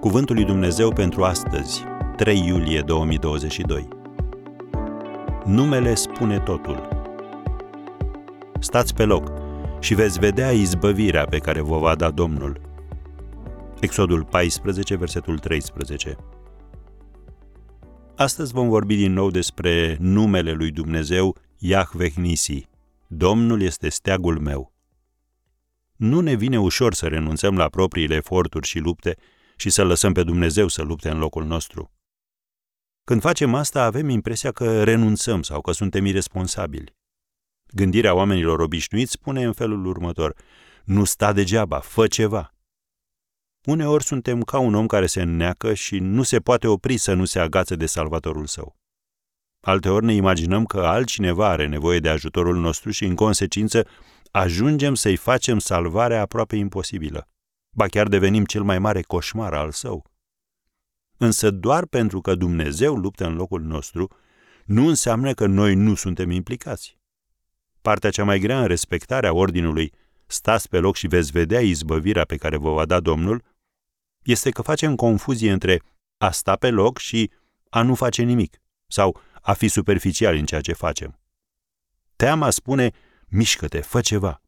Cuvântul lui Dumnezeu pentru astăzi, 3 iulie 2022. Numele spune totul. Stați pe loc și veți vedea izbăvirea pe care vă va da Domnul. Exodul 14, versetul 13. Astăzi vom vorbi din nou despre numele lui Dumnezeu, Yahveh Nisi. Domnul este steagul meu. Nu ne vine ușor să renunțăm la propriile eforturi și lupte și să lăsăm pe Dumnezeu să lupte în locul nostru. Când facem asta, avem impresia că renunțăm sau că suntem irresponsabili. Gândirea oamenilor obișnuiți spune în felul următor: nu sta degeaba, fă ceva. Uneori suntem ca un om care se înneacă și nu se poate opri să nu se agațe de salvatorul său. Alteori ne imaginăm că altcineva are nevoie de ajutorul nostru și, în consecință, ajungem să-i facem salvarea aproape imposibilă. Ba chiar devenim cel mai mare coșmar al său. Însă doar pentru că Dumnezeu luptă în locul nostru, nu înseamnă că noi nu suntem implicați. Partea cea mai grea în respectarea ordinului stați pe loc și veți vedea izbăvirea pe care vă va da Domnul, este că facem confuzie între a sta pe loc și a nu face nimic sau a fi superficial în ceea ce facem. Teama spune, mișcă-te, fă ceva.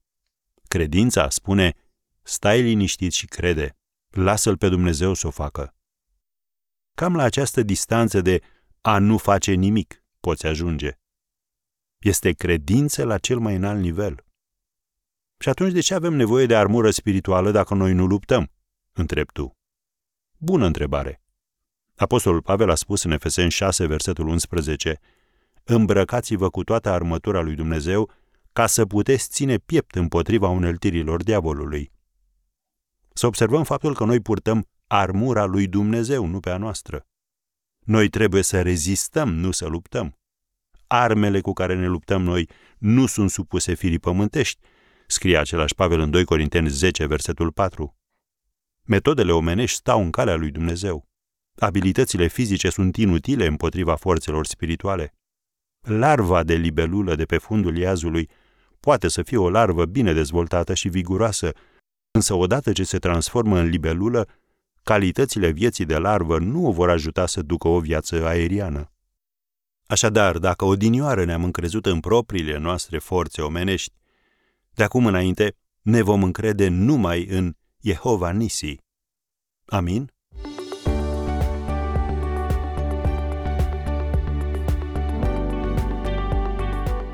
Credința spune, stai liniștit și crede, lasă-L pe Dumnezeu să o facă. Cam la această distanță de a nu face nimic poți ajunge. Este credință la cel mai înalt nivel. Și atunci de ce avem nevoie de armură spirituală dacă noi nu luptăm? Întreb tu. Bună întrebare. Apostolul Pavel a spus în Efeseni 6, versetul 11, Îmbrăcați-vă cu toată armătura lui Dumnezeu ca să puteți ține piept împotriva uneltirilor diavolului. Să observăm faptul că noi purtăm armura lui Dumnezeu, nu pe a noastră. Noi trebuie să rezistăm, nu să luptăm. Armele cu care ne luptăm noi nu sunt supuse firii pământești, scrie același Pavel în 2 Corinteni 10, versetul 4. Metodele omenești stau în calea lui Dumnezeu. Abilitățile fizice sunt inutile împotriva forțelor spirituale. Larva de libelulă de pe fundul iazului poate să fie o larvă bine dezvoltată și viguroasă, însă odată ce se transformă în libelulă, calitățile vieții de larvă nu o vor ajuta să ducă o viață aeriană. Așadar, dacă odinioară ne-am încrezut în propriile noastre forțe omenești, de acum înainte ne vom încrede numai în Jehova Nisi. Amin?